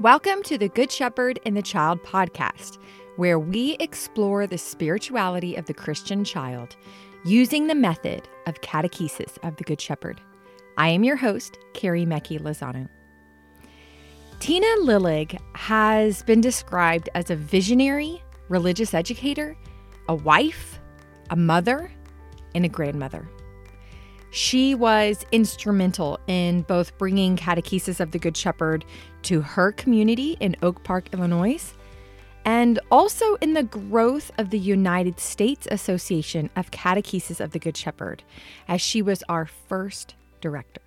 Welcome to the Good Shepherd and the Child podcast, where we explore the spirituality of the Christian child using the method of catechesis of the Good Shepherd. I am your host, Carrie Mecki Lozano. Tina Lillig has been described as a visionary, religious educator, a wife, a mother, and a grandmother. She was instrumental in both bringing Catechesis of the Good Shepherd to her community in Oak Park, Illinois, and also in the growth of the United States Association of Catechesis of the Good Shepherd, as she was our first director.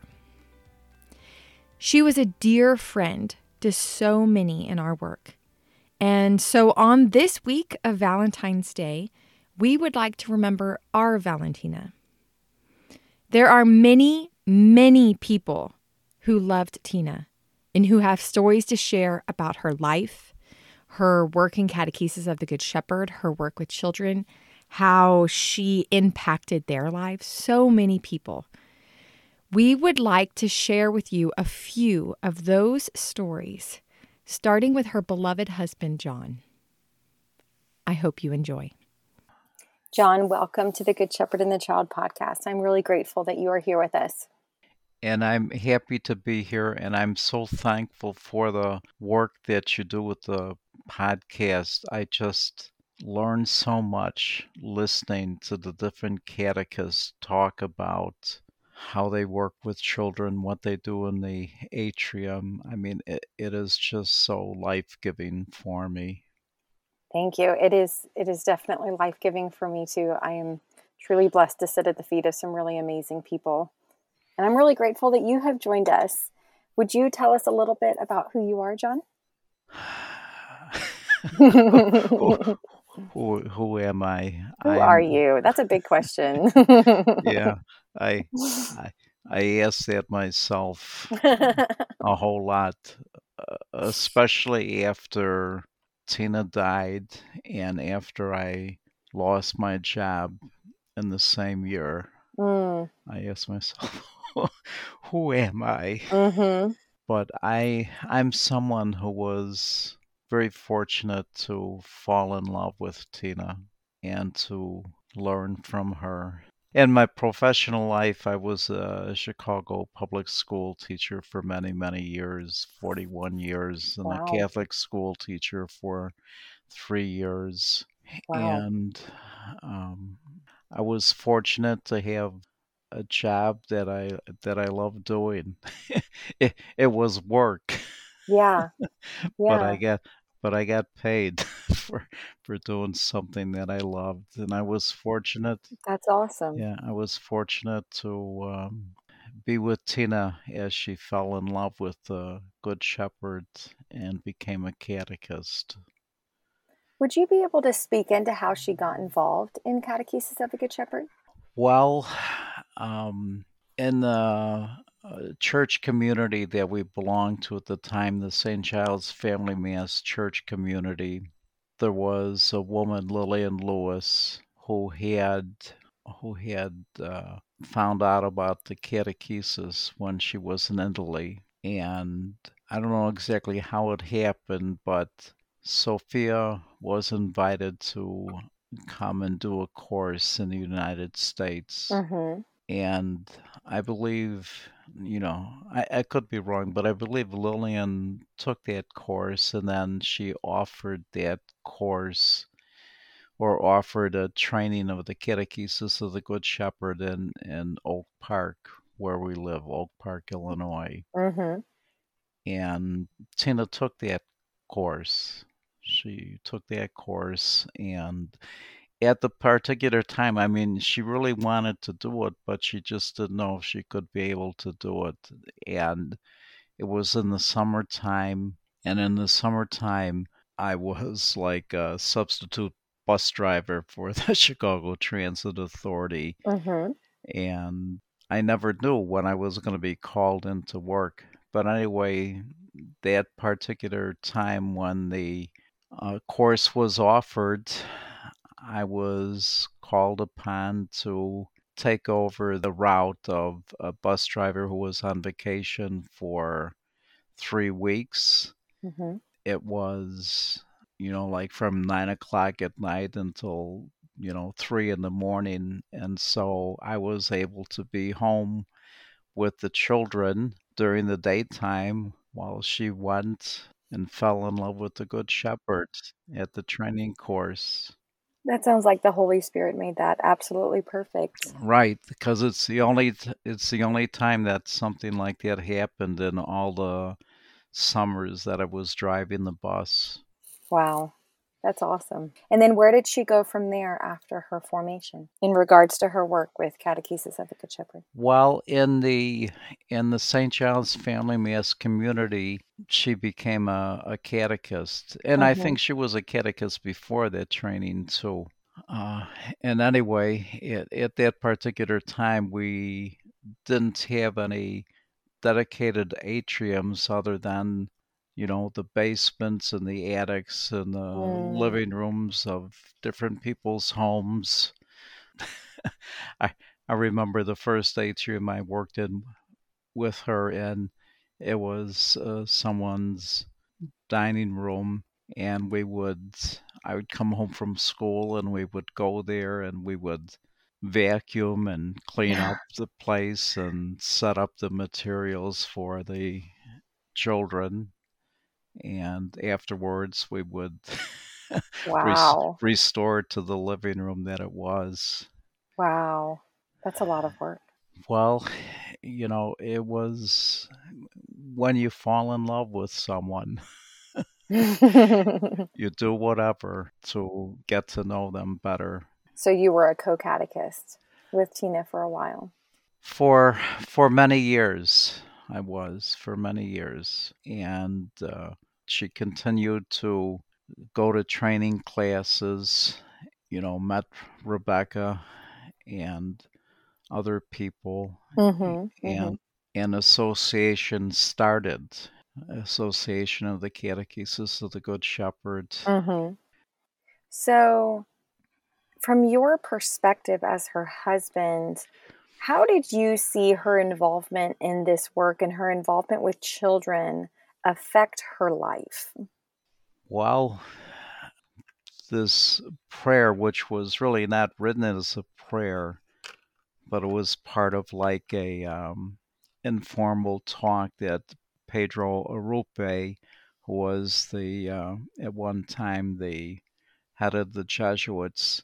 She was a dear friend to so many in our work. And so on this week of Valentine's Day, we would like to remember our Valentina. There are many, many people who loved Tina and who have stories to share about her life, her work in catechesis of the Good Shepherd, her work with children, how she impacted their lives. So many people. We would like to share with you a few of those stories, starting with her beloved husband, John. I hope you enjoy. John, welcome to the Good Shepherd and the Child podcast. I'm really grateful that you are here with us. And I'm happy to be here, and I'm so thankful for the work that you do with the podcast. I just learn so much listening to the different catechists talk about how they work with children, what they do in the atrium. I mean, it, it is just so life giving for me. Thank you. It is it is definitely life giving for me too. I am truly blessed to sit at the feet of some really amazing people. And I'm really grateful that you have joined us. Would you tell us a little bit about who you are, John? who, who, who, am I? Who I'm, are you? That's a big question. yeah, I, I I ask that myself a whole lot, uh, especially after Tina died, and after I lost my job in the same year, mm. I ask myself, "Who am I?" Mm-hmm. But I, I'm someone who was very fortunate to fall in love with Tina and to learn from her in my professional life, I was a Chicago public school teacher for many, many years 41 years, and wow. a Catholic school teacher for three years. Wow. And um, I was fortunate to have a job that I that I love doing. it, it was work. Yeah. yeah. but I got but I got paid for for doing something that I loved, and I was fortunate. That's awesome. Yeah, I was fortunate to um, be with Tina as she fell in love with the Good Shepherd and became a catechist. Would you be able to speak into how she got involved in catechesis of the Good Shepherd? Well, um, in the uh, church community that we belonged to at the time, the St. Giles Family Mass Church community, there was a woman, Lillian Lewis, who had who had uh, found out about the catechesis when she was in Italy, and I don't know exactly how it happened, but Sofia was invited to come and do a course in the United States. Mm-hmm. And I believe you know, I, I could be wrong, but I believe Lillian took that course and then she offered that course or offered a training of the catechesis of the Good Shepherd in, in Oak Park, where we live, Oak Park, Illinois. Mm-hmm. And Tina took that course. She took that course and at the particular time, I mean, she really wanted to do it, but she just didn't know if she could be able to do it. And it was in the summertime. And in the summertime, I was like a substitute bus driver for the Chicago Transit Authority. Mm-hmm. And I never knew when I was going to be called into work. But anyway, that particular time when the uh, course was offered, I was called upon to take over the route of a bus driver who was on vacation for three weeks. Mm-hmm. It was, you know, like from nine o'clock at night until, you know, three in the morning. And so I was able to be home with the children during the daytime while she went and fell in love with the Good Shepherd at the training course. That sounds like the Holy Spirit made that absolutely perfect. Right, because it's the only it's the only time that something like that happened in all the summers that I was driving the bus. Wow. That's awesome. And then where did she go from there after her formation in regards to her work with Catechesis of the Good Shepherd? Well, in the in the St. John's Family Mass community, she became a, a catechist, and I Mhm. think she was a catechist before that training too. Uh, and anyway, at, at that particular time, we didn't have any dedicated atriums other than you know the basements and the attics and the Mm. living rooms of different people's homes. I I remember the first atrium I worked in with her, and it was uh, someone's dining room, and we would I would come home from school, and we would go there, and we would vacuum and clean up the place and set up the materials for the children and afterwards we would res- restore it to the living room that it was Wow. That's a lot of work. well you know it was when you fall in love with someone you do whatever to get to know them better so you were a co-catechist with Tina for a while. for for many years i was for many years and uh, she continued to go to training classes you know met rebecca and other people Mm-hmm. and an association started association of the catechesis of the good shepherd Mm-hmm. So, from your perspective as her husband, how did you see her involvement in this work and her involvement with children affect her life? Well, this prayer, which was really not written as a prayer, but it was part of like a um, informal talk that Pedro Arrupe, was the uh, at one time the head of the Jesuits,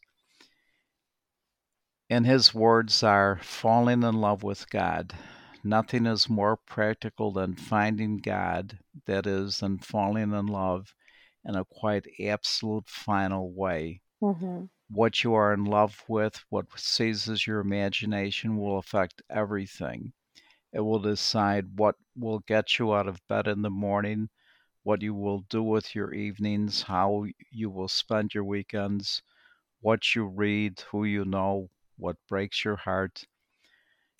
and his words are falling in love with God. Nothing is more practical than finding God, that is, than falling in love in a quite absolute final way. Mm-hmm. What you are in love with, what seizes your imagination, will affect everything. It will decide what will get you out of bed in the morning, what you will do with your evenings, how you will spend your weekends, what you read, who you know, what breaks your heart,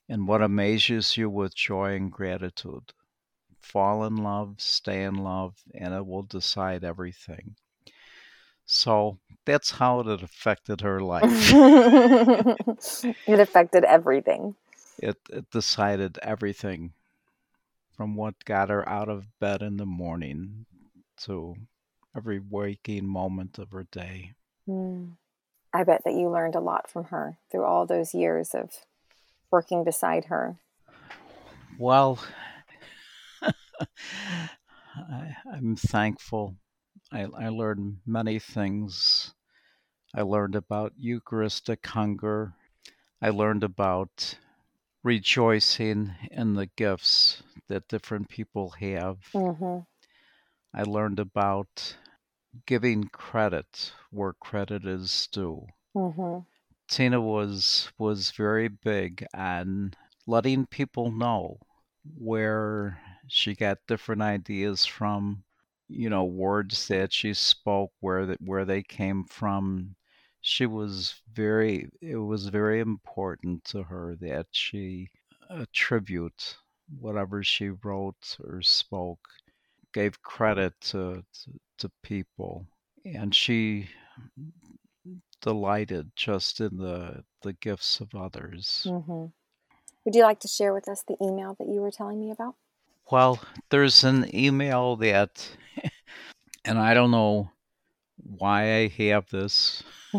and what amazes you with joy and gratitude. Fall in love, stay in love, and it will decide everything. So that's how it affected her life. it affected everything. it, it decided everything from what got her out of bed in the morning to every waking moment of her day. Mm. I bet that you learned a lot from her through all those years of working beside her. Well, I, I'm thankful. I, I learned many things. I learned about Eucharistic hunger. I learned about rejoicing in the gifts that different people have. Mm-hmm. I learned about giving credit where credit is due. Mm-hmm. Tina was was very big on letting people know where she got different ideas from, you know, words that she spoke, where that where they came from. She was very it was very important to her that she attribute whatever she wrote or spoke, gave credit to to, to people. And she delighted just in the the gifts of others. Mm-hmm. Would you like to share with us the email that you were telling me about? Well, there's an email that And I don't know why I have this,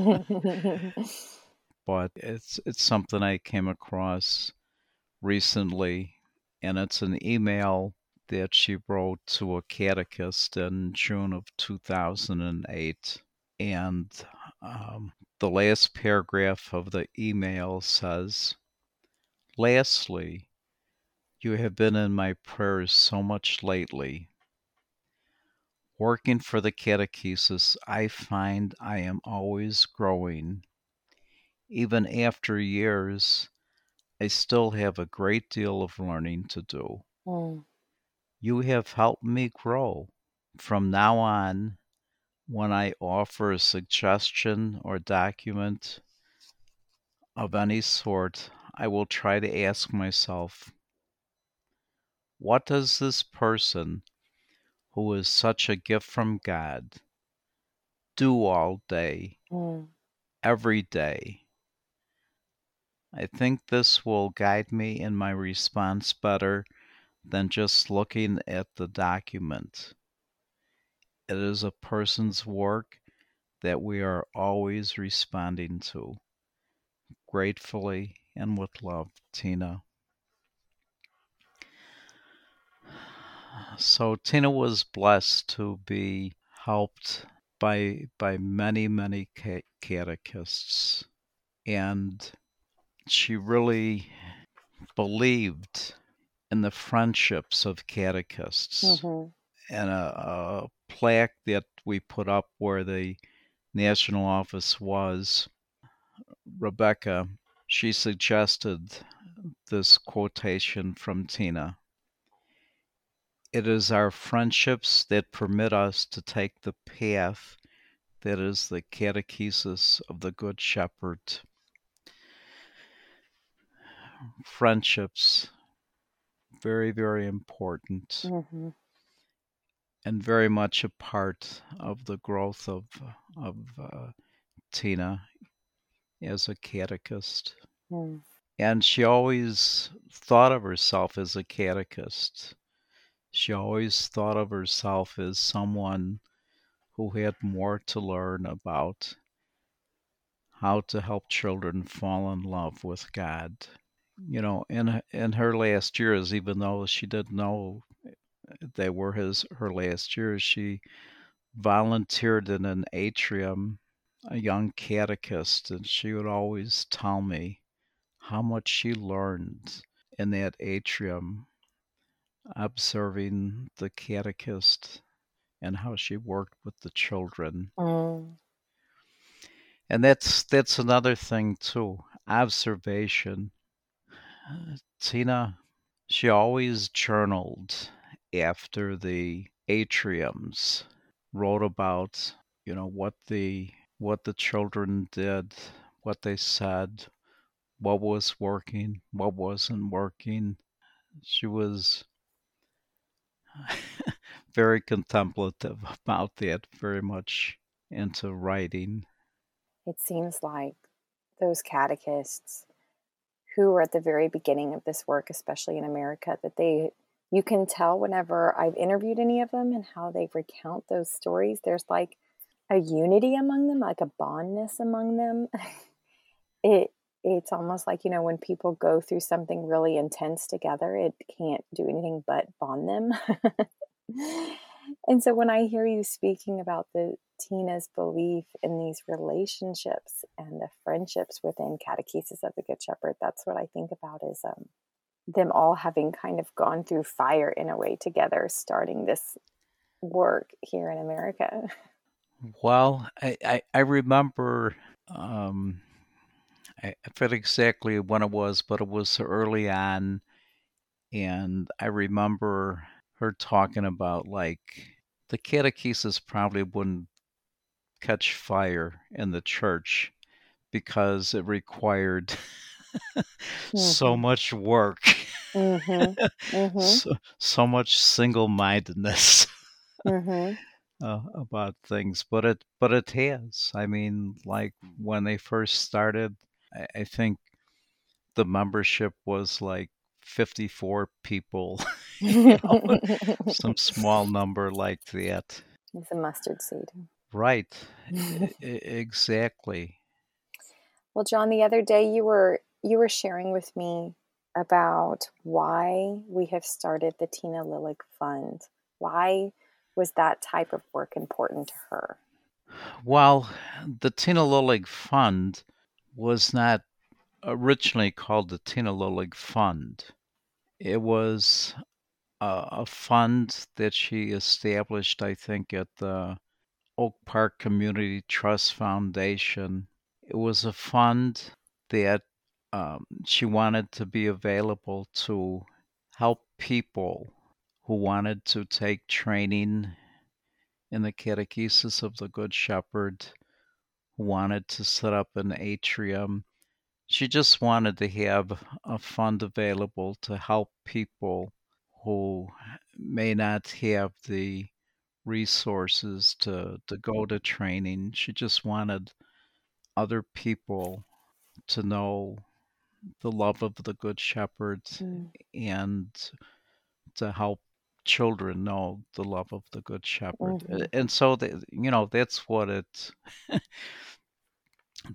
but it's it's something I came across recently, and it's an email that she wrote to a catechist in June of 2008. And um, the last paragraph of the email says, Lastly, you have been in my prayers so much lately. Working for the catechesis, I find I am always growing. Even after years, I still have a great deal of learning to do. Mm. You have helped me grow. From now on, when I offer a suggestion or document of any sort, I will try to ask myself, what does this person, who is such a gift from God, do all day, mm. every day? I think this will guide me in my response better than just looking at the document. It is a person's work that we are always responding to. Gratefully and with love, Tina. So Tina was blessed to be helped by by many many catechists, and she really believed in the friendships of catechists. Mm-hmm. And a, a plaque that we put up where the national office was, Rebecca, she suggested this quotation from Tina. It is our friendships that permit us to take the path that is the catechesis of the Good Shepherd. Friendships very, very important mm-hmm. and very much a part of the growth of, of uh, Tina as a catechist. Mm. And she always thought of herself as a catechist. She always thought of herself as someone who had more to learn about how to help children fall in love with God you know, in in her last years, even though she didn't know they were his her last years, she volunteered in an atrium, a young catechist, and she would always tell me how much she learned in that atrium, observing the catechist and how she worked with the children. Mm. And that's that's another thing too, observation Tina, she always journaled after the atriums, wrote about, you know, what the what the children did, what they said, what was working, what wasn't working. She was very contemplative about that, very much into writing. It seems like those catechists who were at the very beginning of this work, especially in America, that they you can tell whenever I've interviewed any of them and how they recount those stories, there's like a unity among them, like a bondness among them. it it's almost like, you know, when people go through something really intense together, it can't do anything but bond them. and so when I hear you speaking about the Tina's belief in these relationships and the friendships within catechesis of the Good Shepherd, that's what I think about is um, them all having kind of gone through fire in a way together, starting this work here in America. Well, I, I, I remember, um, I forget exactly when it was, but it was early on. And I remember her talking about like the catechesis probably wouldn't catch fire in the church because it required mm-hmm. so much work, mm-hmm. Mm-hmm. So, so, much single-mindedness mm-hmm. uh, about things. But it, but it has. I mean, like when they first started, I, I think the membership was like 54 people, you know, some small number like that. It's a mustard seed. Right. exactly. Well, John, the other day you were you were sharing with me about why we have started the Tina Lillig Fund. Why was that type of work important to her? Well, the Tina Lillig Fund was not originally called the Tina Lillig Fund. It was a, a fund that she established, I think, at the Oak Park Community Trust Foundation. It was a fund that um, she wanted to be available to help people who wanted to take training in the catechesis of the Good Shepherd, who wanted to set up an atrium. She just wanted to have a fund available to help people who may not have the resources to, to go to training. She just wanted other people to know the love of the Good Shepherd mm. and to help children know the love of the Good Shepherd. Mm-hmm. And so, the, you know, that's what it,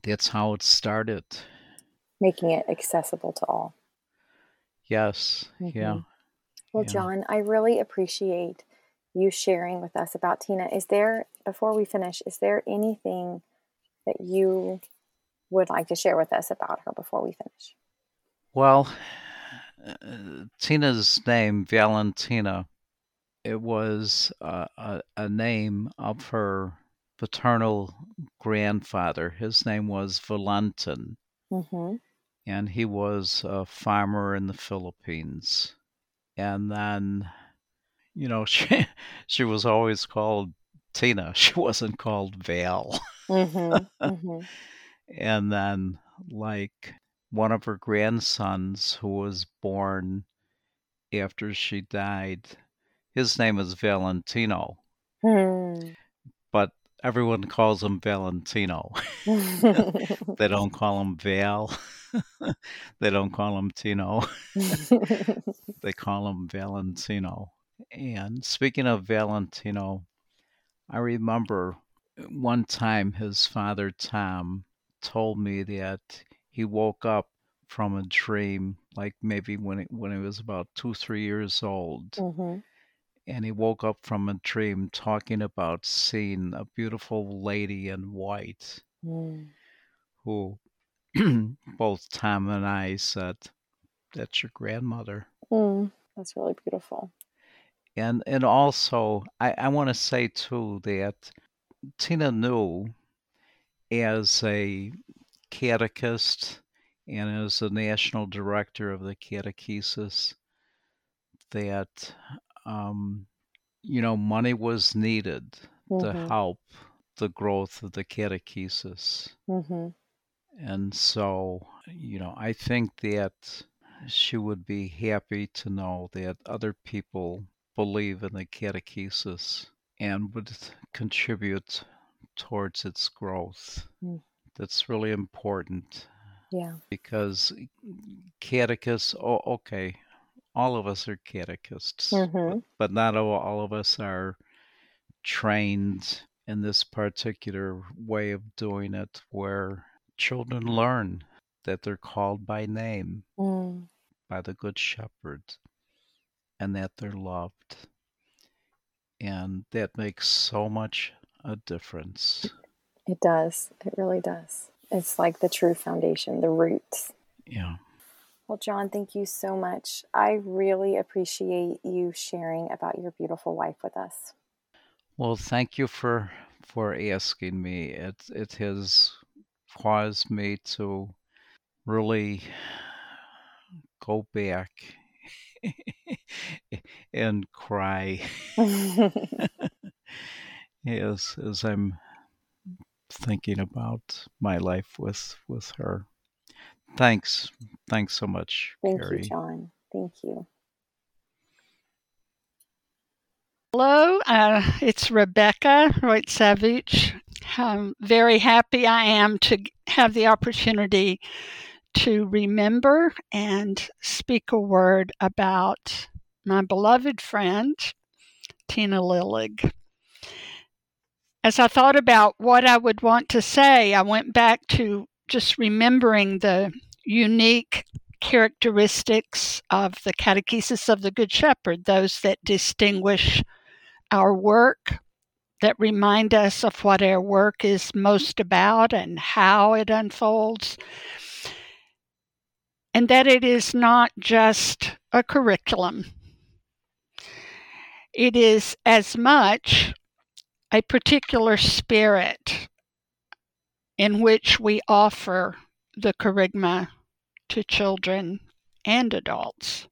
that's how it started. Making it accessible to all. Yes. Mm-hmm. Yeah. Well, yeah. John, I really appreciate you sharing with us about Tina. Is there, before we finish, is there anything that you would like to share with us about her before we finish? Well, uh, Tina's name, Valentina, it was uh, a, a name of her paternal grandfather. His name was Valentin, mm-hmm. and he was a farmer in the Philippines. And then, you know, she she was always called Tina. She wasn't called Val. Mm-hmm. Mm-hmm. and then, like one of her grandsons, who was born after she died, his name is Valentino. Hmm. But everyone calls him Valentino. they don't call him Val. they don't call him Tino. they call him Valentino. And speaking of Valentino, I remember one time his father Tom told me that he woke up from a dream, like maybe when he, when he was about two, three years old. Mm-hmm and he woke up from a dream talking about seeing a beautiful lady in white mm. who both Tom and I said, That's your grandmother. Mm, that's really beautiful. And and also I, I want to say too that Tina knew as a catechist and as the national director of the catechesis that um, you know, money was needed mm-hmm. to help the growth of the catechesis. Mm-hmm. And so, you know, I think that she would be happy to know that other people believe in the catechesis and would contribute towards its growth. Mm. That's really important. Yeah. Because catechists, oh, okay, all of us are catechists, mm-hmm. but not all all of us are trained in this particular way of doing it where children learn that they're called by name mm. by the Good Shepherd and that they're loved. And that makes so much a difference. It does. It really does. It's like the true foundation, the roots. Yeah. Well, John, thank you so much. I really appreciate you sharing about your beautiful wife with us. Well, thank you for for asking me. It it has caused me to really go back and cry as as I'm thinking about my life with with her. Thanks. Thanks so much. Thank Carrie. you, John. Thank you. Hello, uh, it's Rebekah Rojcewicz. I'm very happy I am to have the opportunity to remember and speak a word about my beloved friend, Tina Lillig. as I thought about what I would want to say, I went back to just remembering the unique characteristics of the catechesis of the Good Shepherd, those that distinguish our work, that remind us of what our work is most about and how it unfolds, and that it is not just a curriculum. It is as much a particular spirit in which we offer the kerygma to children and adults.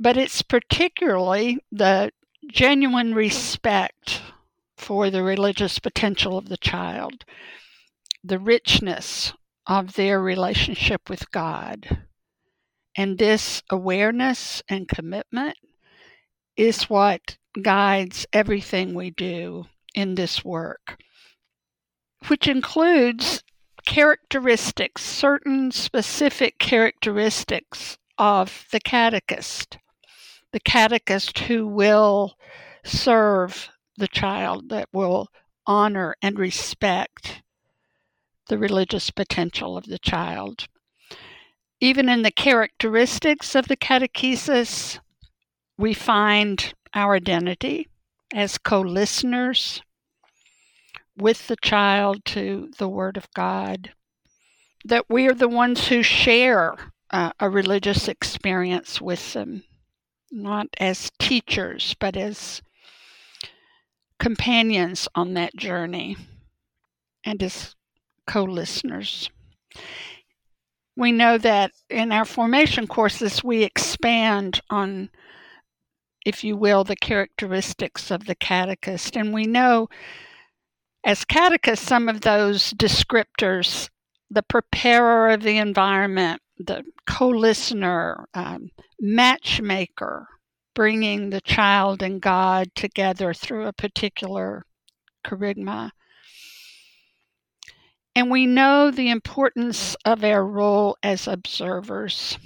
But it's particularly the genuine respect for the religious potential of the child, the richness of their relationship with God. And this awareness and commitment is what guides everything we do in this work, which includes characteristics, certain specific characteristics of the catechist, the catechist who will serve the child, that will honor and respect the religious potential of the child. Even in the characteristics of the catechesis, we find our identity as co listeners with the child to the Word of God, that we are the ones who share uh, a religious experience with them, not as teachers, but as companions on that journey and as co listeners. We know that in our formation courses, we expand on if you will, the characteristics of the catechist. And we know as catechists, some of those descriptors the preparer of the environment, the co listener, um, matchmaker, bringing the child and God together through a particular kerygma. And we know the importance of our role as observers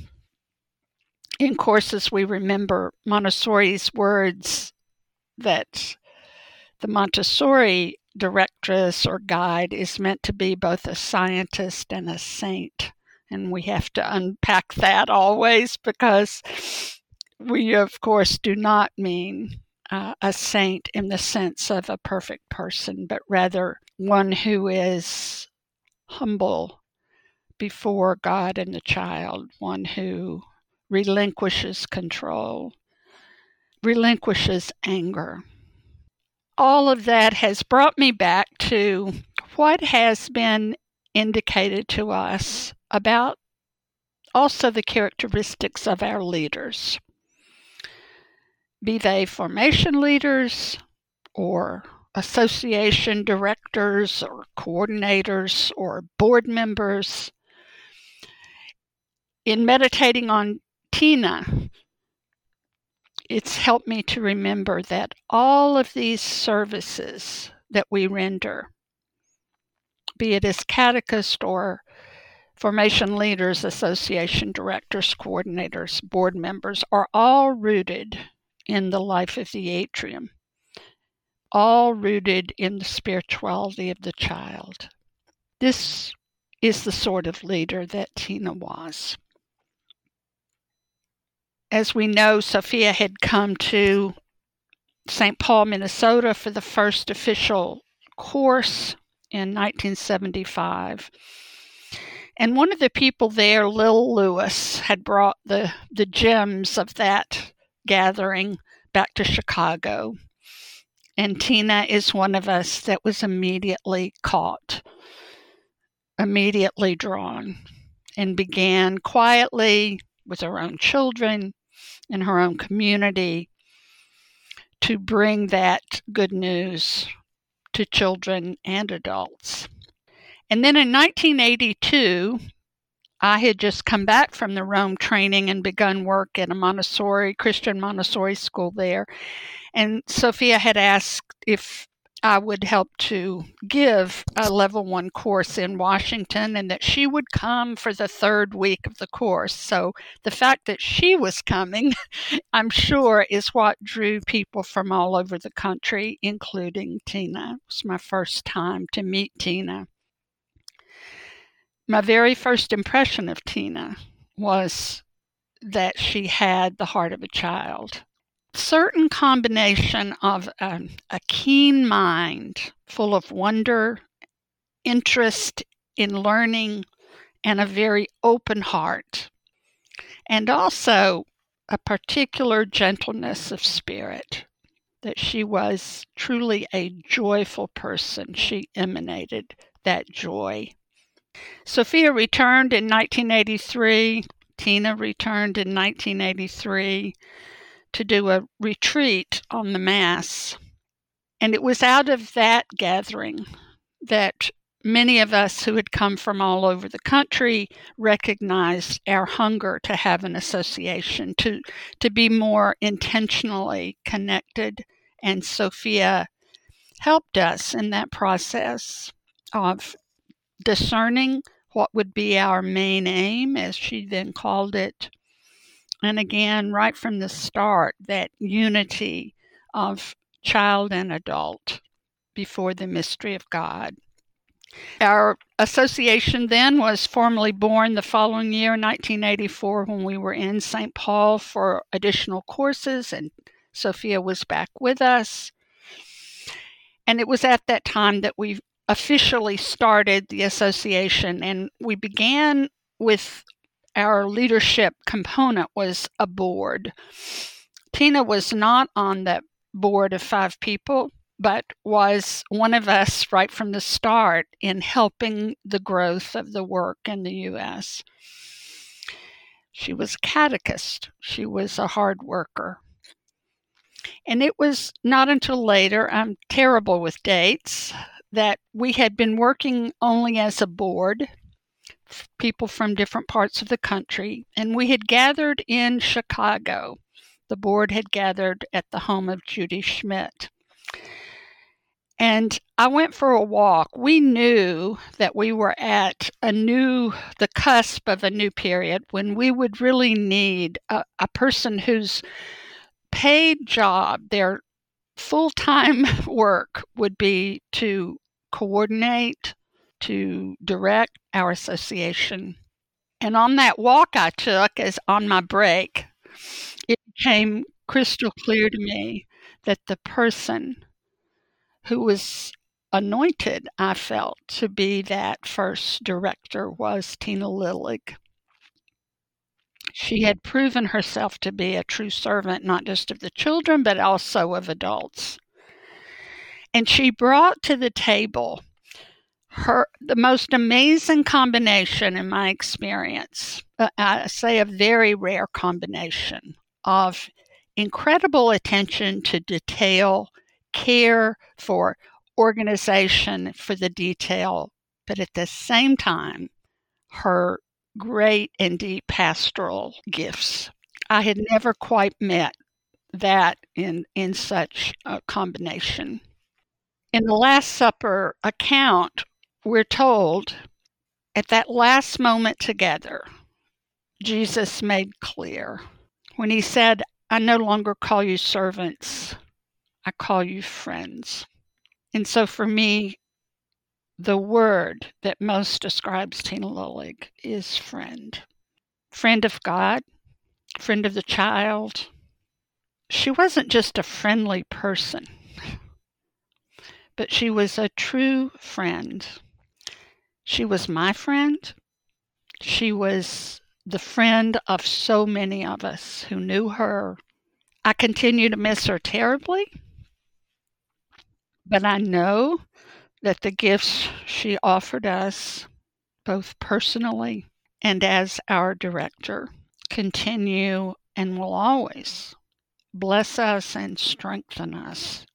in courses, we remember Montessori's words that the Montessori directress or guide is meant to be both a scientist and a saint. And we have to unpack that always because we, of course, do not mean uh, a saint in the sense of a perfect person, but rather one who is humble before God and the child, one who relinquishes control, relinquishes anger. All of that has brought me back to what has been indicated to us about also the characteristics of our leaders, be they formation leaders or association directors or coordinators or board members. In meditating on Tina, it's helped me to remember that all of these services that we render, be it as catechist or formation leaders, association directors, coordinators, board members, are all rooted in the life of the atrium, all rooted in the spirituality of the child. This is the sort of leader that Tina was as we know, Sofia had come to St. Paul, Minnesota for the first official course in 1975. And one of the people there, Lil Lewis, had brought the, the gems of that gathering back to Chicago. And Tina is one of us that was immediately caught, immediately drawn, and began quietly with her own children in her own community to bring that good news to children and adults. And then in 1982, I had just come back from the Rome training and begun work at a Montessori, Christian Montessori school there. And Sofia had asked if I would help to give a level one course in Washington and that she would come for the third week of the course. So the fact that she was coming, I'm sure, is what drew people from all over the country, including Tina. It was my first time to meet Tina. My very first impression of Tina was that she had the heart of a child certain combination of a, a keen mind full of wonder, interest in learning, and a very open heart, and also a particular gentleness of spirit. That she was truly a joyful person. She emanated that joy. Sofia returned in 1983. Tina returned in 1983 to do a retreat on the Mass. And it was out of that gathering that many of us who had come from all over the country recognized our hunger to have an association, to, to be more intentionally connected. And Sofia helped us in that process of discerning what would be our main aim, as she then called it, and again, right from the start, that unity of child and adult before the mystery of God. Our association then was formally born the following year, 1984, when we were in St. Paul for additional courses, and Sofia was back with us. And it was at that time that we officially started the association, and we began with our leadership component was a board. Tina was not on that board of five people, but was one of us right from the start in helping the growth of the work in the U.S. She was a catechist, she was a hard worker. And it was not until later, I'm terrible with dates, that we had been working only as a board people from different parts of the country, and we had gathered in Chicago. The board had gathered at the home of Judy Schmidt. And I went for a walk. We knew that we were at a new, the cusp of a new period when we would really need a, a person whose paid job, their full time work would be to coordinate, to direct our association. And on that walk I took as on my break, it became crystal clear to me that the person who was anointed, I felt, to be that first director was Tina Lillig. She had proven herself to be a true servant, not just of the children, but also of adults. And she brought to the table her the most amazing combination in my experience uh, i say a very rare combination of incredible attention to detail care for organization for the detail but at the same time her great and deep pastoral gifts. I had never quite met that in in such a combination. In the last supper account we're told at that last moment together, Jesus made clear when he said, I no longer call you servants, I call you friends. And so for me, the word that most describes Tina Lillig is friend. Friend of God, friend of the child. She wasn't just a friendly person, but she was a true friend she was my friend. She was the friend of so many of us who knew her. I continue to miss her terribly, but I know that the gifts she offered us, both personally and as our director, continue and will always bless us and strengthen us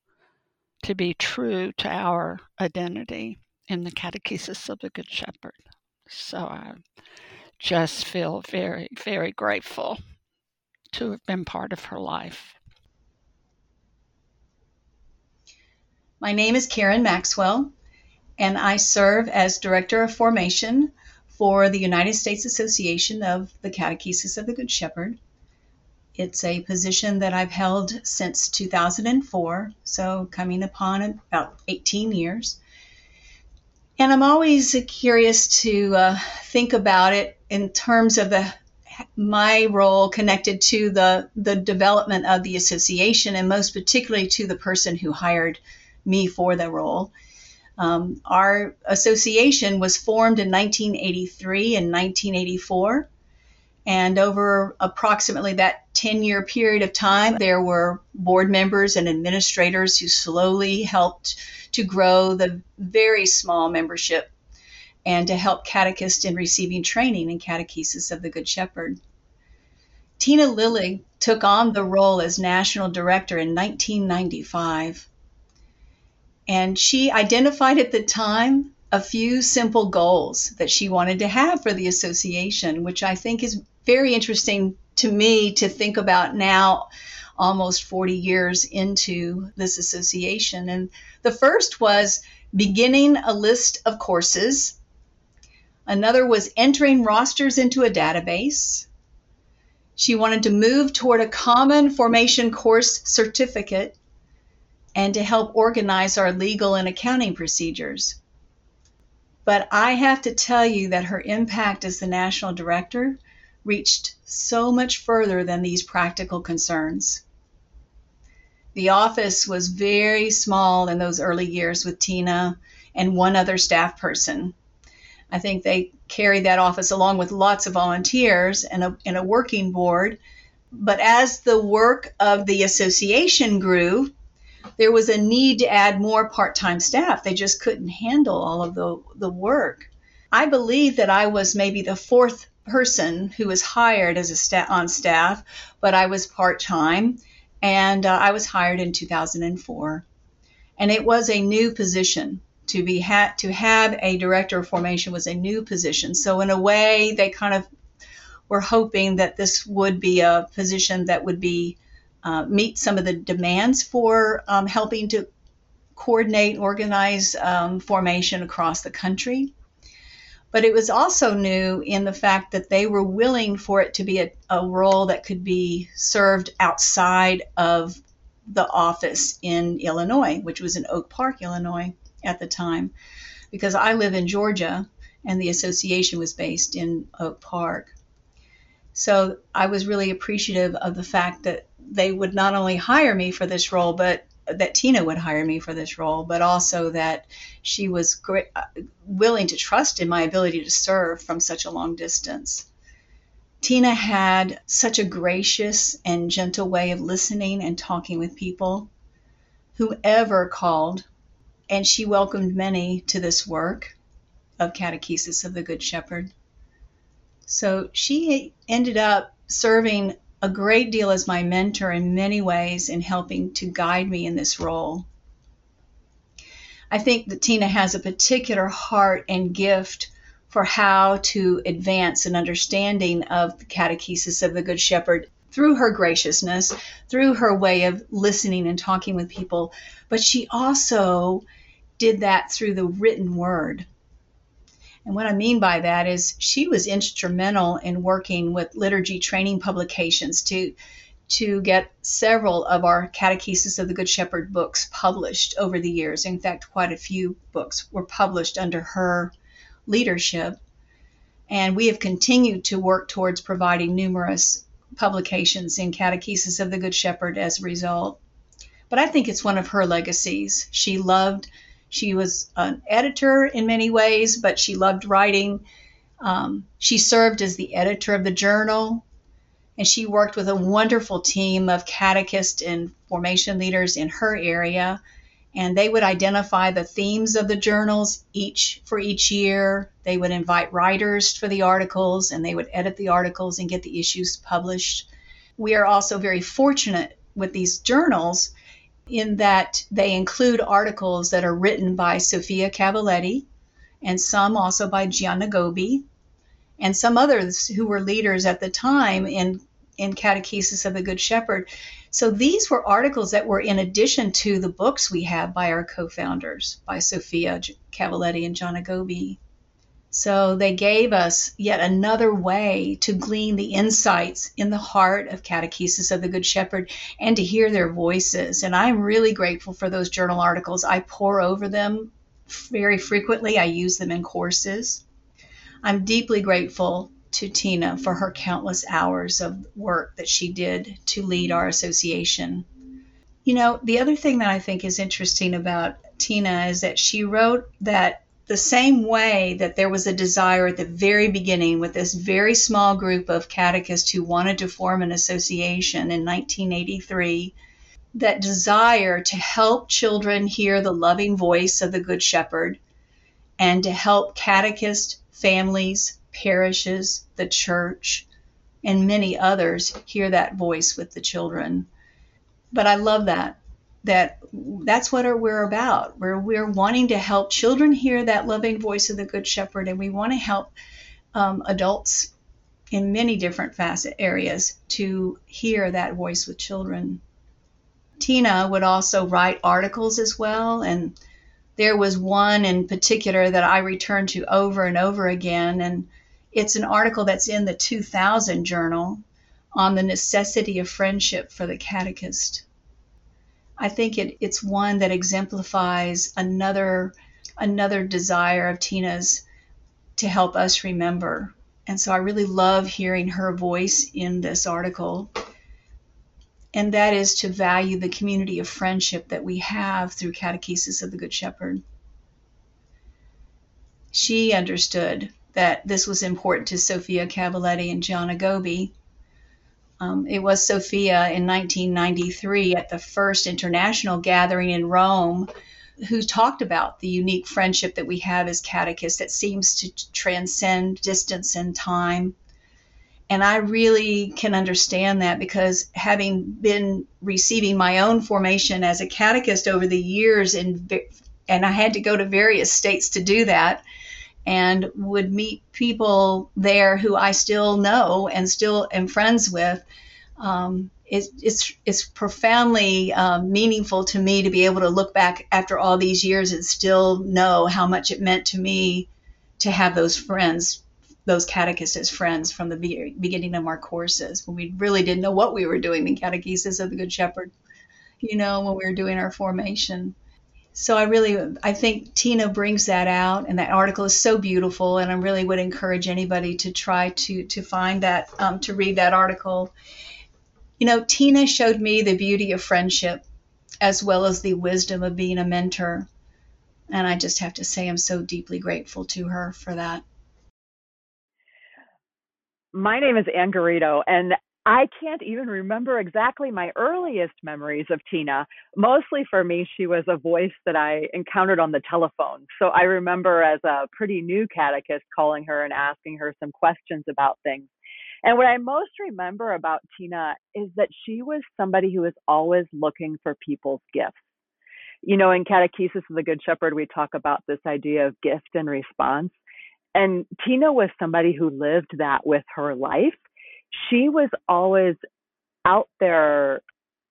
to be true to our identity in the Catechesis of the Good Shepherd. So I just feel very, very grateful to have been part of her life. My name is Karen Maxwell, and I serve as Director of Formation for the United States Association of the Catechesis of the Good Shepherd. It's a position that I've held since 2004, so coming upon about 18 years. And I'm always curious to uh, think about it in terms of the my role connected to the the development of the association, and most particularly to the person who hired me for the role. Um, our association was formed in 1983 and 1984. And over approximately that 10 year period of time, there were board members and administrators who slowly helped to grow the very small membership and to help catechists in receiving training in catechesis of the Good Shepherd. Tina Lillig took on the role as national director in 1995. And she identified at the time a few simple goals that she wanted to have for the association, which I think is very interesting to me to think about now, almost 40 years into this association. And the first was beginning a list of courses, another was entering rosters into a database. She wanted to move toward a common formation course certificate and to help organize our legal and accounting procedures. But I have to tell you that her impact as the national director reached so much further than these practical concerns. The office was very small in those early years with Tina and one other staff person. I think they carried that office along with lots of volunteers and a, and a working board. But as the work of the association grew, there was a need to add more part-time staff. They just couldn't handle all of the, the work. I believe that I was maybe the fourth person who was hired as a sta- on staff, but I was part-time and uh, I was hired in 2004. And it was a new position to be ha- to have a director of formation was a new position. So in a way, they kind of were hoping that this would be a position that would be uh, meet some of the demands for um, helping to coordinate organize um, formation across the country. But it was also new in the fact that they were willing for it to be a, a role that could be served outside of the office in Illinois, which was in Oak Park, Illinois at the time, because I live in Georgia and the association was based in Oak Park. So I was really appreciative of the fact that they would not only hire me for this role, but that Tina would hire me for this role, but also that she was great, uh, willing to trust in my ability to serve from such a long distance. Tina had such a gracious and gentle way of listening and talking with people, whoever called, and she welcomed many to this work of catechesis of the Good Shepherd. So she ended up serving a great deal as my mentor in many ways in helping to guide me in this role. I think that Tina has a particular heart and gift for how to advance an understanding of the catechesis of the Good Shepherd through her graciousness, through her way of listening and talking with people. But she also did that through the written word. And what I mean by that is she was instrumental in working with liturgy training publications to to get several of our Catechesis of the Good Shepherd books published over the years. In fact, quite a few books were published under her leadership. And we have continued to work towards providing numerous publications in Catechesis of the Good Shepherd as a result. But I think it's one of her legacies. She loved she was an editor in many ways, but she loved writing. Um, she served as the editor of the journal, and she worked with a wonderful team of catechist and formation leaders in her area. And they would identify the themes of the journals each for each year. They would invite writers for the articles, and they would edit the articles and get the issues published. We are also very fortunate with these journals in that they include articles that are written by Sofia Cavalletti and some also by Gianna Gobbi and some others who were leaders at the time in, in Catechesis of the Good Shepherd. So these were articles that were in addition to the books we have by our co-founders, by Sofia Cavalletti and Gianna Gobbi. So they gave us yet another way to glean the insights in the heart of Catechesis of the Good Shepherd and to hear their voices. And I'm really grateful for those journal articles. I pour over them very frequently, I use them in courses. I'm deeply grateful to Tina for her countless hours of work that she did to lead our association. You know, the other thing that I think is interesting about Tina is that she wrote that the same way that there was a desire at the very beginning with this very small group of catechists who wanted to form an association in 1983, that desire to help children hear the loving voice of the Good Shepherd and to help catechists, families, parishes, the church, and many others hear that voice with the children. But I love that that that's what we're about. We're we're wanting to help children hear that loving voice of the Good Shepherd, and we want to help um, adults in many different facet areas to hear that voice with children. Tina would also write articles as well, and there was one in particular that I returned to over and over again, and it's an article that's in the 2000 journal on the necessity of friendship for the catechist. I think it, it's one that exemplifies another another desire of Tina's to help us remember. And so I really love hearing her voice in this article. And that is to value the community of friendship that we have through Catechesis of the Good Shepherd. She understood that this was important to Sofia Cavalletti and Gianna Gobbi um, it was Sofia in 1993 at the first international gathering in Rome who talked about the unique friendship that we have as catechists that seems to transcend distance and time. And I really can understand that because having been receiving my own formation as a catechist over the years, and, and I had to go to various states to do that, and would meet people there who I still know and still am friends with. Um, it, it's it's profoundly um, meaningful to me to be able to look back after all these years and still know how much it meant to me to have those friends, those catechists as friends from the be- beginning of our courses when we really didn't know what we were doing in catechesis of the Good Shepherd, you know, when we were doing our formation so I really I think Tina brings that out, and that article is so beautiful, and I really would encourage anybody to try to to find that um, to read that article. You know, Tina showed me the beauty of friendship, as well as the wisdom of being a mentor, and I just have to say I'm so deeply grateful to her for that. My name is Ann Garrido, and I can't even remember exactly my earliest memories of Tina. Mostly for me, she was a voice that I encountered on the telephone. So I remember as a pretty new catechist calling her and asking her some questions about things. And what I most remember about Tina is that she was somebody who was always looking for people's gifts. You know, in Catechesis of the Good Shepherd, we talk about this idea of gift and response. And Tina was somebody who lived that with her life she was always out there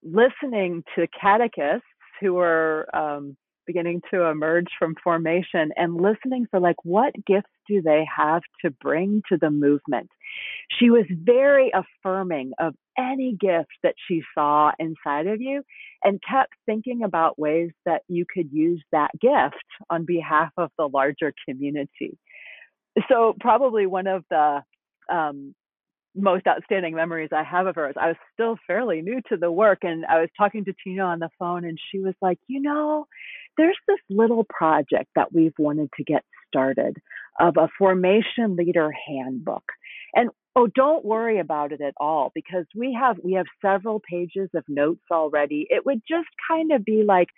listening to catechists who were um, beginning to emerge from formation and listening for like what gifts do they have to bring to the movement? She was very affirming of any gift that she saw inside of you and kept thinking about ways that you could use that gift on behalf of the larger community. So probably one of the um, most outstanding memories I have of her is I was still fairly new to the work and I was talking to Tina on the phone and she was like, you know, there's this little project that we've wanted to get started of a formation leader handbook. And oh, don't worry about it at all because we have we have several pages of notes already. It would just kind of be like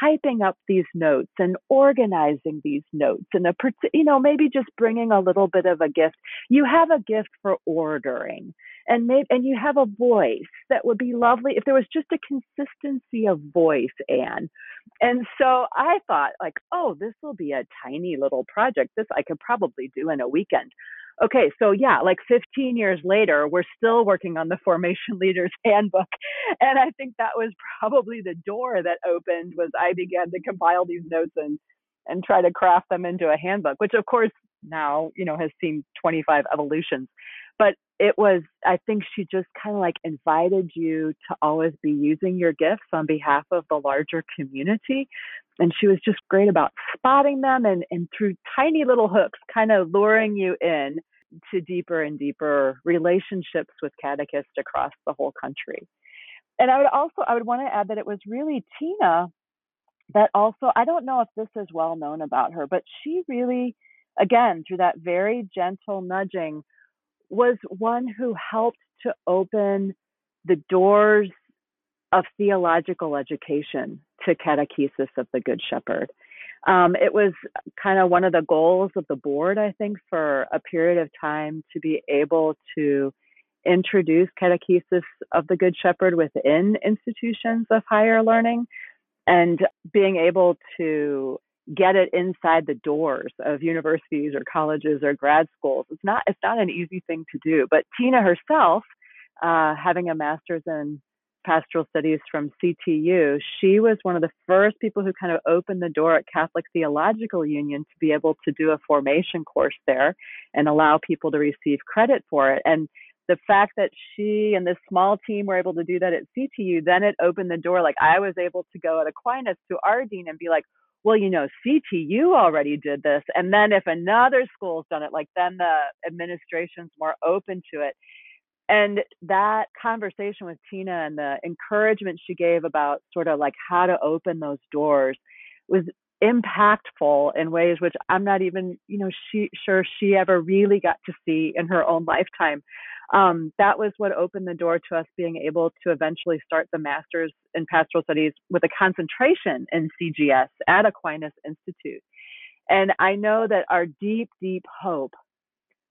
typing up these notes and organizing these notes and a you know maybe just bringing a little bit of a gift. You have a gift for ordering and maybe and you have a voice that would be lovely if there was just a consistency of voice Ann and so I thought like oh this will be a tiny little project. This I could probably do in a weekend okay, so yeah, like 15 years later, we're still working on the Formation Leaders Handbook. And I think that was probably the door that opened was I began to compile these notes and and try to craft them into a handbook, which of course now, you know, has seen 25 evolutions. But it was, I think she just kind of like invited you to always be using your gifts on behalf of the larger community. And she was just great about spotting them and, and through tiny little hooks, kind of luring you in to deeper and deeper relationships with catechists across the whole country. And I would also, I would want to add that it was really Tina that also, I don't know if this is well known about her, but she really, again, through that very gentle nudging, was one who helped to open the doors of theological education to catechesis of the Good Shepherd. Um, it was kind of one of the goals of the board, I think, for a period of time to be able to introduce catechesis of the Good Shepherd within institutions of higher learning and being able to get it inside the doors of universities or colleges or grad schools. It's not it's not an easy thing to do. But Tina herself, uh, having a master's in pastoral studies from CTU, she was one of the first people who kind of opened the door at Catholic Theological Union to be able to do a formation course there and allow people to receive credit for it. And the fact that she and this small team were able to do that at CTU, then it opened the door. Like I was able to go at Aquinas to our dean and be like, well, you know, CTU already did this. And then if another school's done it, like then the administration's more open to it. And that conversation with Tina and the encouragement she gave about sort of like how to open those doors was impactful in ways which I'm not even, you know, she sure she ever really got to see in her own lifetime um, that was what opened the door to us being able to eventually start the master's in pastoral studies with a concentration in CGS at Aquinas Institute. And I know that our deep, deep hope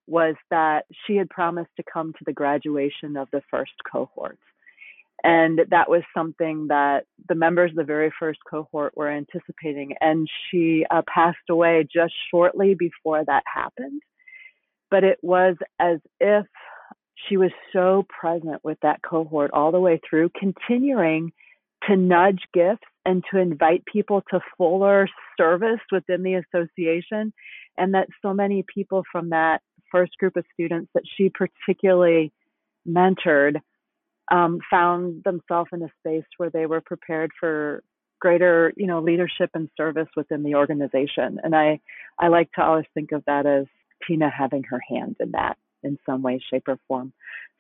was that she had promised to come to the graduation of the first cohort. And that was something that the members of the very first cohort were anticipating. And she uh, passed away just shortly before that happened. But it was as if she was so present with that cohort all the way through, continuing to nudge gifts and to invite people to fuller service within the association. And that so many people from that first group of students that she particularly mentored um, found themselves in a space where they were prepared for greater you know leadership and service within the organization and i i like to always think of that as tina having her hand in that in some way, shape, or form.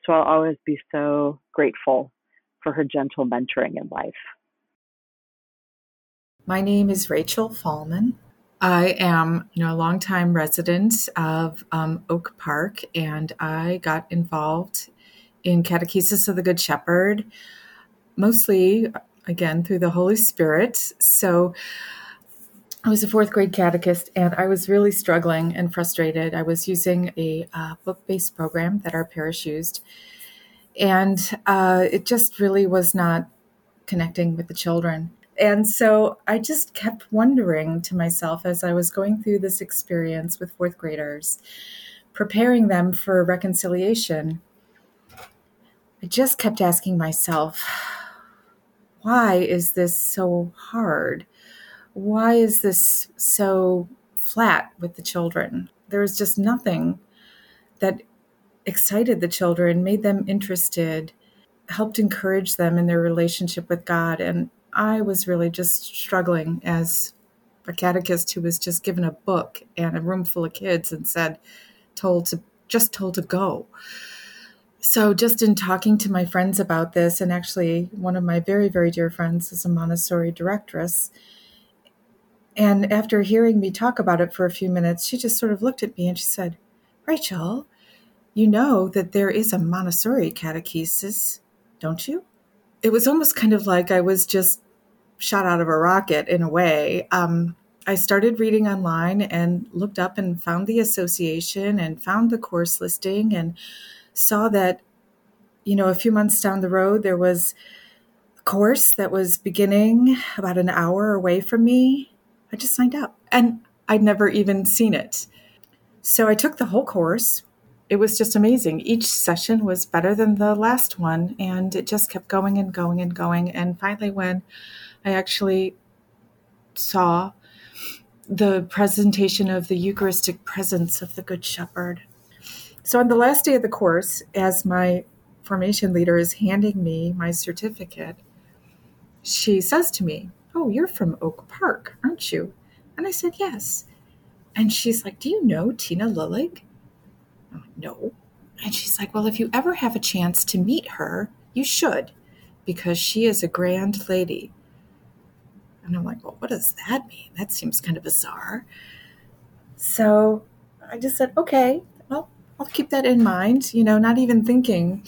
So I'll always be so grateful for her gentle mentoring in life. My name is Rachel Fallman. I am, you know, a longtime resident of um, Oak Park, and I got involved in Catechesis of the Good Shepherd, mostly, again, through the Holy Spirit. So I was a fourth grade catechist and I was really struggling and frustrated. I was using a uh, book based program that our parish used, and uh, it just really was not connecting with the children. And so I just kept wondering to myself as I was going through this experience with fourth graders, preparing them for reconciliation. I just kept asking myself, why is this so hard? Why is this so flat with the children? There was just nothing that excited the children, made them interested, helped encourage them in their relationship with God. And I was really just struggling as a catechist who was just given a book and a room full of kids and said, told to just told to go. So, just in talking to my friends about this, and actually, one of my very, very dear friends is a Montessori directress, and after hearing me talk about it for a few minutes, she just sort of looked at me and she said, Rachel, you know that there is a Montessori catechesis, don't you? It was almost kind of like I was just shot out of a rocket in a way. Um, I started reading online and looked up and found the association and found the course listing and saw that, you know, a few months down the road, there was a course that was beginning about an hour away from me I just signed up and I'd never even seen it. So I took the whole course it was just amazing. Each session was better than the last one, and it just kept going and going and going. And finally, when I actually saw the presentation of the Eucharistic presence of the Good Shepherd. So, on the last day of the course, as my formation leader is handing me my certificate, she says to me, Oh, you're from Oak Park, aren't you? And I said, Yes. And she's like, Do you know Tina Lillig? I'm like, No. And she's like, Well, if you ever have a chance to meet her, you should, because she is a grand lady. And I'm like, Well, what does that mean? That seems kind of bizarre. So I just said, Okay, well, I'll keep that in mind, you know, not even thinking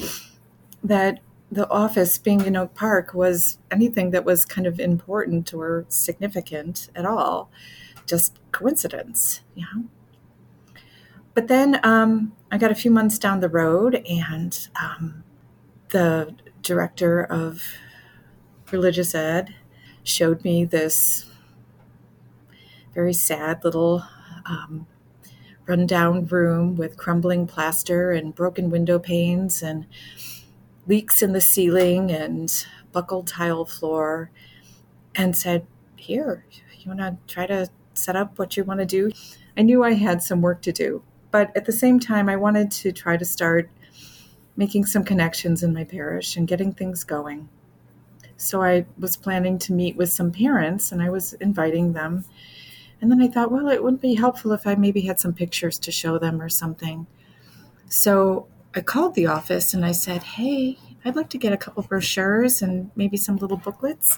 that the office being in Oak Park was anything that was kind of important or significant at all just coincidence, you know. But then um, I got a few months down the road, and um, the director of religious ed showed me this very sad little um, rundown room with crumbling plaster and broken window panes and leaks in the ceiling and buckled tile floor, and said, Here, you want to try to set up what you want to do. I knew I had some work to do, but at the same time, I wanted to try to start making some connections in my parish and getting things going. So I was planning to meet with some parents and I was inviting them. And then I thought, well, it would be helpful if I maybe had some pictures to show them or something. So I called the office and I said, hey, I'd like to get a couple brochures and maybe some little booklets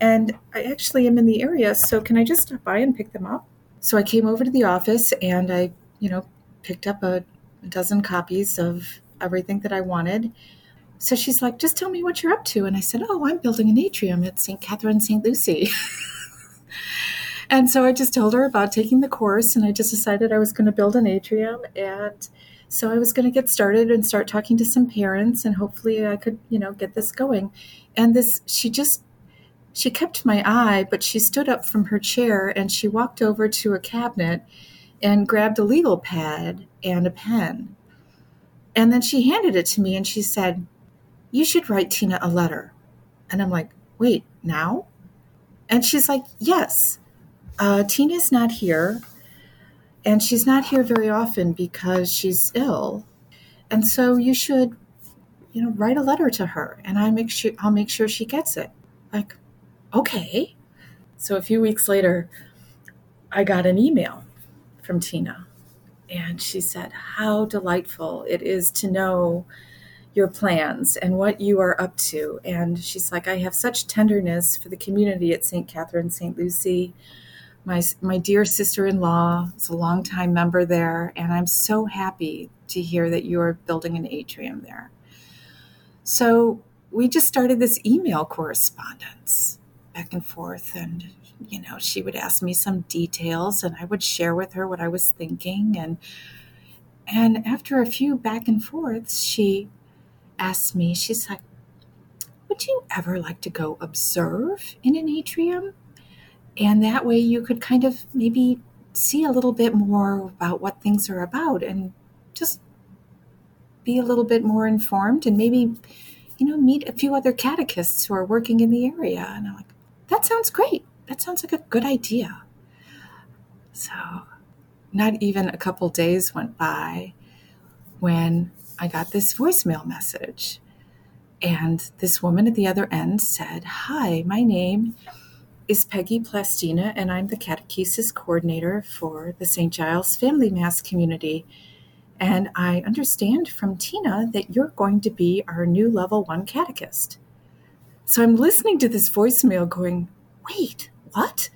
and I actually am in the area, so can I just stop by and pick them up? So I came over to the office and I, you know, picked up a, dozen copies of everything that I wanted. So she's like, just tell me what you're up to. And I said, oh, I'm building an atrium at St. Catherine St. Lucy. and so I just told her about taking the course and I just decided I was going to build an atrium. And so I was going to get started and start talking to some parents and hopefully I could, you know, get this going. And this, she just she kept my eye, but she stood up from her chair and she walked over to a cabinet and grabbed a legal pad and a pen. And then she handed it to me and she said, You should write Tina a letter. And I'm like, Wait, now? And she's like, Yes. Uh, Tina's not here. And she's not here very often because she's ill. And so you should, you know, write a letter to her and I make sure I'll make sure she gets it. Like, okay. So a few weeks later, I got an email from Tina, and she said, How delightful it is to know your plans and what you are up to. And she's like, I have such tenderness for the community at St. Catherine, St. Lucy. My, my dear sister in law is a longtime member there, and I'm so happy to hear that you're building an atrium there. So we just started this email correspondence back and forth and you know she would ask me some details and i would share with her what i was thinking and and after a few back and forths she asked me she's like would you ever like to go observe in an atrium and that way you could kind of maybe see a little bit more about what things are about and just be a little bit more informed and maybe you know meet a few other catechists who are working in the area and i'm like that sounds great. That sounds like a good idea. So, not even a couple days went by when I got this voicemail message. And this woman at the other end said, Hi, my name is Peggy Plastina, and I'm the catechesis coordinator for the St. Giles Family Mass community. And I understand from Tina that you're going to be our new level one catechist. So I'm listening to this voicemail going, wait, what?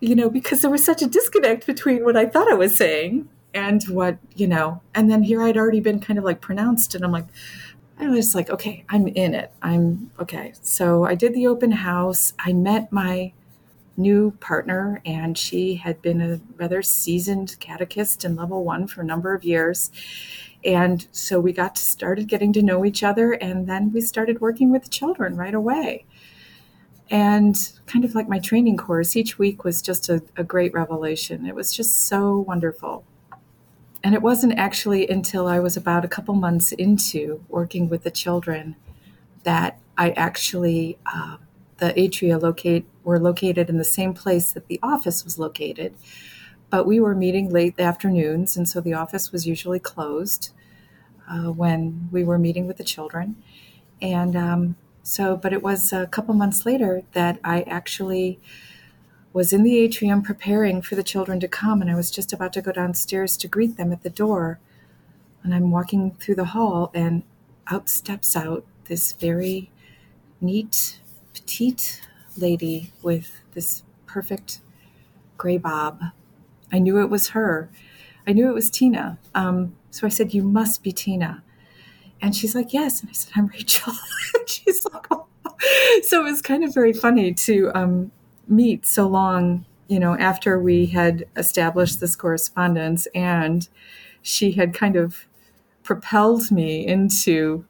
You know, because there was such a disconnect between what I thought I was saying and what, you know, and then here I'd already been kind of like pronounced. And I'm like, I was like, okay, I'm in it. I'm okay. So I did the open house. I met my new partner, and she had been a rather seasoned catechist in level one for a number of years. And so we got started getting to know each other, and then we started working with children right away. And kind of like my training course, each week was just a, a great revelation. It was just so wonderful. And it wasn't actually until I was about a couple months into working with the children that I actually, uh, the atria locate were located in the same place that the office was located. But we were meeting late afternoons, and so the office was usually closed uh, when we were meeting with the children. And um, so, but it was a couple months later that I actually was in the atrium preparing for the children to come, and I was just about to go downstairs to greet them at the door. And I'm walking through the hall, and out steps out this very neat, petite lady with this perfect gray bob. I knew it was her. I knew it was Tina. Um, so I said, You must be Tina. And she's like, Yes. And I said, I'm Rachel. she's like, oh. So it was kind of very funny to um, meet so long, you know, after we had established this correspondence and she had kind of propelled me into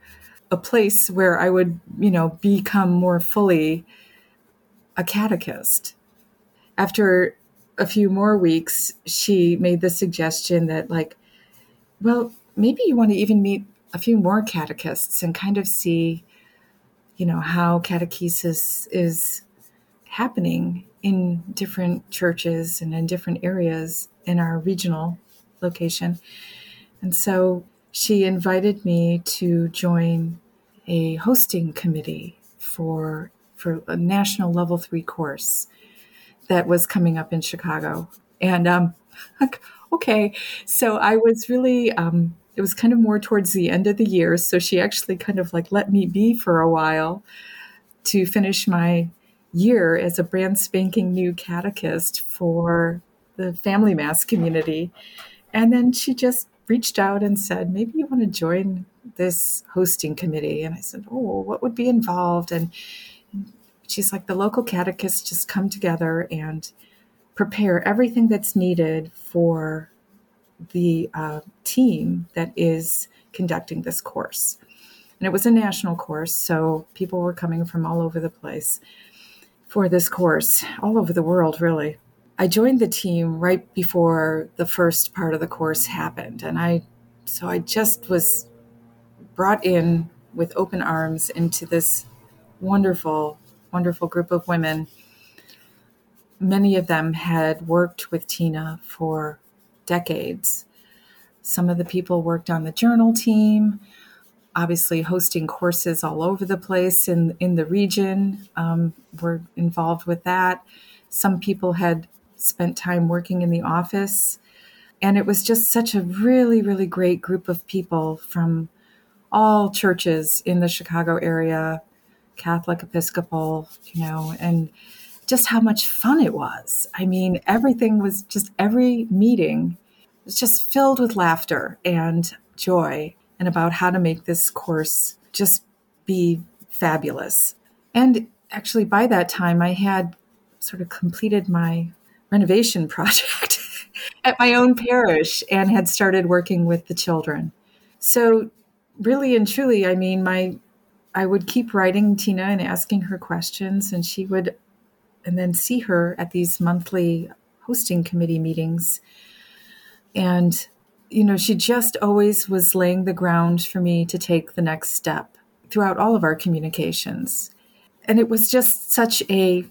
a place where I would, you know, become more fully a catechist. After a few more weeks, she made the suggestion that, like, well, maybe you want to even meet a few more catechists and kind of see, you know, how catechesis is happening in different churches and in different areas in our regional location. And so she invited me to join a hosting committee for for a national level three course that was coming up in Chicago. And um, okay, so I was really um, it was kind of more towards the end of the year, so she actually kind of like let me be for a while to finish my year as a brand spanking new catechist for the family mass community. And then she just reached out and said, maybe you want to join this hosting committee. And I said, oh, what would be involved? And she's like, the local catechists just come together and prepare everything that's needed for the uh, team that is conducting this course. And it was a national course, so people were coming from all over the place for this course, all over the world, really. I joined the team right before the first part of the course happened. And I, so I just was brought in with open arms into this wonderful, wonderful group of women. Many of them had worked with Tina for decades. Some of the people worked on the journal team obviously hosting courses all over the place in in the region. Um, were involved with that. Some people had spent time working in the office, and it was just such a really really great group of people from all churches in the Chicago area, Catholic, Episcopal, you know, and just how much fun it was. I mean, everything was just every meeting was just filled with laughter and joy and about how to make this course just be fabulous. And actually, by that time, I had sort of completed my renovation project at my own parish and had started working with the children. So, really and truly, I mean, my I would keep writing Tina and asking her questions, and she would, and then see her at these monthly hosting committee meetings. And you know, she just always was laying the ground for me to take the next step throughout all of our communications. And it was just such a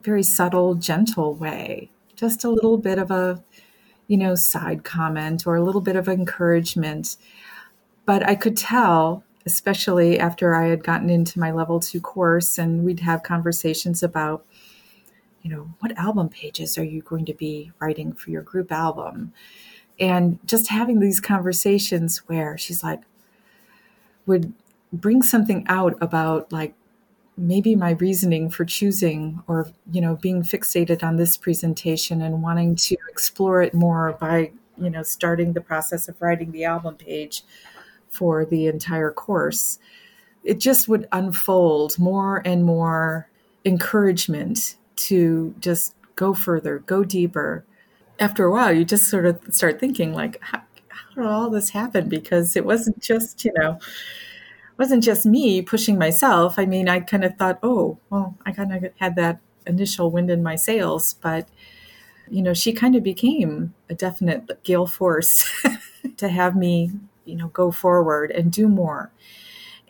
very subtle, gentle way, just a little bit of a, you know, side comment or a little bit of encouragement. But I could tell, especially after I had gotten into my level two course and we'd have conversations about, you know, what album pages are you going to be writing for your group album? And just having these conversations where she's like would bring something out about like maybe my reasoning for choosing or you know being fixated on this presentation and wanting to explore it more by you know starting the process of writing the album page for the entire course. It just would unfold more and more encouragement to just go further go deeper after a while, you just sort of start thinking like, how, how did all this happen? Because it wasn't just, you know, wasn't just me pushing myself. I mean, I kind of thought, oh, well, I kind of had that initial wind in my sails, but you know, she kind of became a definite gale force to have me, you know, go forward and do more.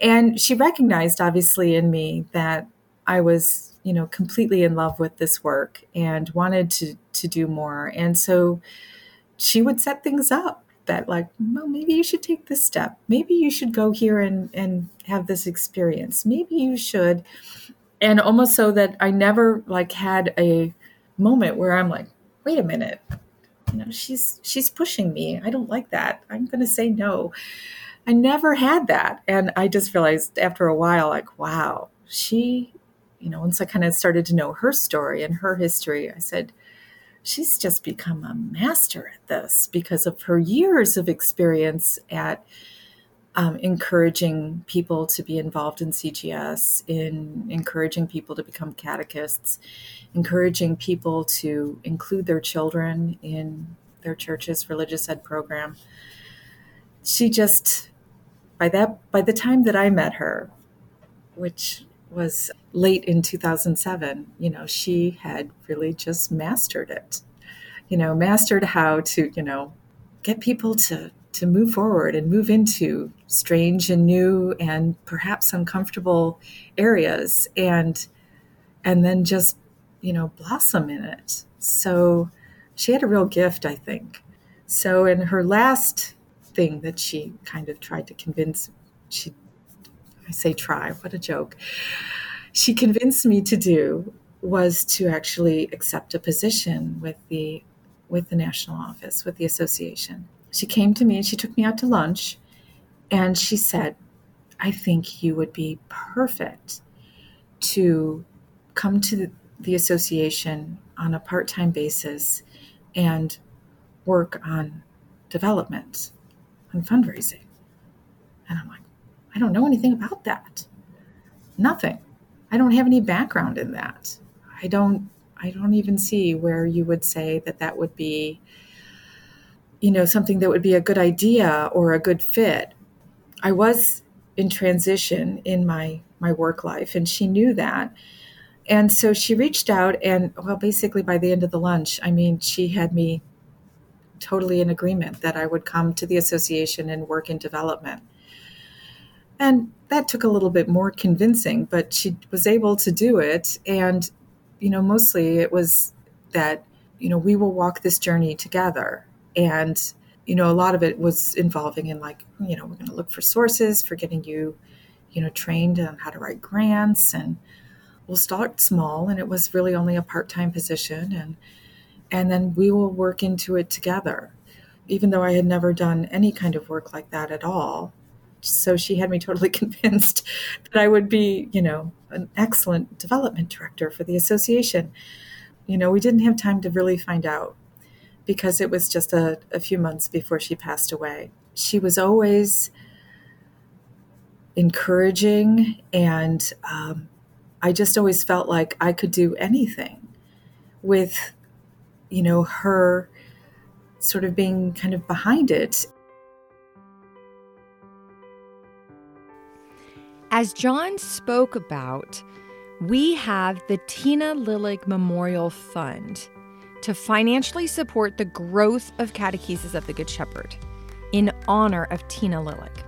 And she recognized, obviously, in me that I was, you know, completely in love with this work and wanted to to do more. And so she would set things up that like well maybe you should take this step. Maybe you should go here and and have this experience. Maybe you should. And almost so that i never like had a moment where i'm like wait a minute. You know she's she's pushing me. I don't like that. I'm going to say no. I never had that. And i just realized after a while like wow she you know once i kind of started to know her story and her history i said she's just become a master at this because of her years of experience at um, encouraging people to be involved in CGS, in encouraging people to become catechists, encouraging people to include their children in their church's religious ed program. She just, by that, by the time that I met her, which was late in 2007, you know, she had really just mastered it. You know, mastered how to, you know, get people to to move forward and move into strange and new and perhaps uncomfortable areas and and then just, you know, blossom in it. So she had a real gift, I think. So in her last thing that she kind of tried to convince she I say try, what a joke. She convinced me to do was to actually accept a position with the with the national office, with the association. She came to me and she took me out to lunch and she said, I think you would be perfect to come to the, the association on a part time basis and work on development, on fundraising. And I'm like, I don't know anything about that. Nothing. I don't have any background in that. I don't I don't even see where you would say that that would be you know something that would be a good idea or a good fit. I was in transition in my my work life and she knew that. And so she reached out and well basically by the end of the lunch, I mean, she had me totally in agreement that I would come to the association and work in development. And that took a little bit more convincing, but she was able to do it. And, you know, mostly it was that, you know, we will walk this journey together. And, you know, a lot of it was involving in like, you know, we're going to look for sources for getting you, you know, trained on how to write grants and we'll start small. And it was really only a part time position. And, and then we will work into it together. Even though I had never done any kind of work like that at all, so she had me totally convinced that I would be, you know, an excellent development director for the association. You know, we didn't have time to really find out because it was just a, a few months before she passed away. She was always encouraging, and um, I just always felt like I could do anything with, you know, her sort of being kind of behind it As John spoke about, we have the Tina Lillig Memorial Fund to financially support the growth of Catechesis of the Good Shepherd in honor of Tina Lillig.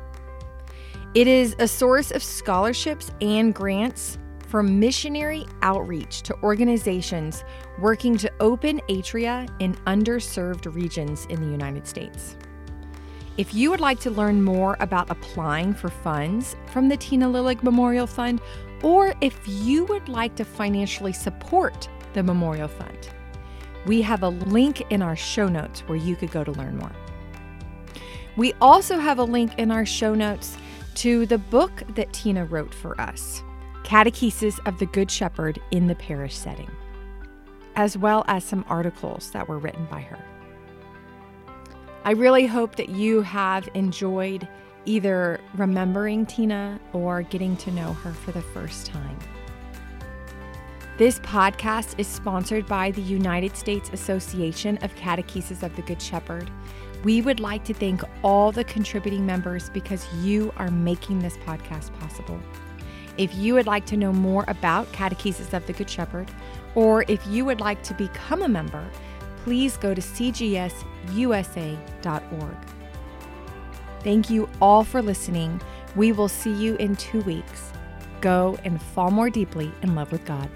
It is a source of scholarships and grants for missionary outreach to organizations working to open atria in underserved regions in the United States. If you would like to learn more about applying for funds from the Tina Lillig Memorial Fund, or if you would like to financially support the Memorial Fund, we have a link in our show notes where you could go to learn more. We also have a link in our show notes to the book that Tina wrote for us Catechesis of the Good Shepherd in the Parish Setting, as well as some articles that were written by her. I really hope that you have enjoyed either remembering Tina or getting to know her for the first time. This podcast is sponsored by the United States Association of Catechesis of the Good Shepherd. We would like to thank all the contributing members because you are making this podcast possible. If you would like to know more about Catechesis of the Good Shepherd, or if you would like to become a member, please go to cgsusa.org. Thank you all for listening. We will see you in two weeks. Go and fall more deeply in love with God.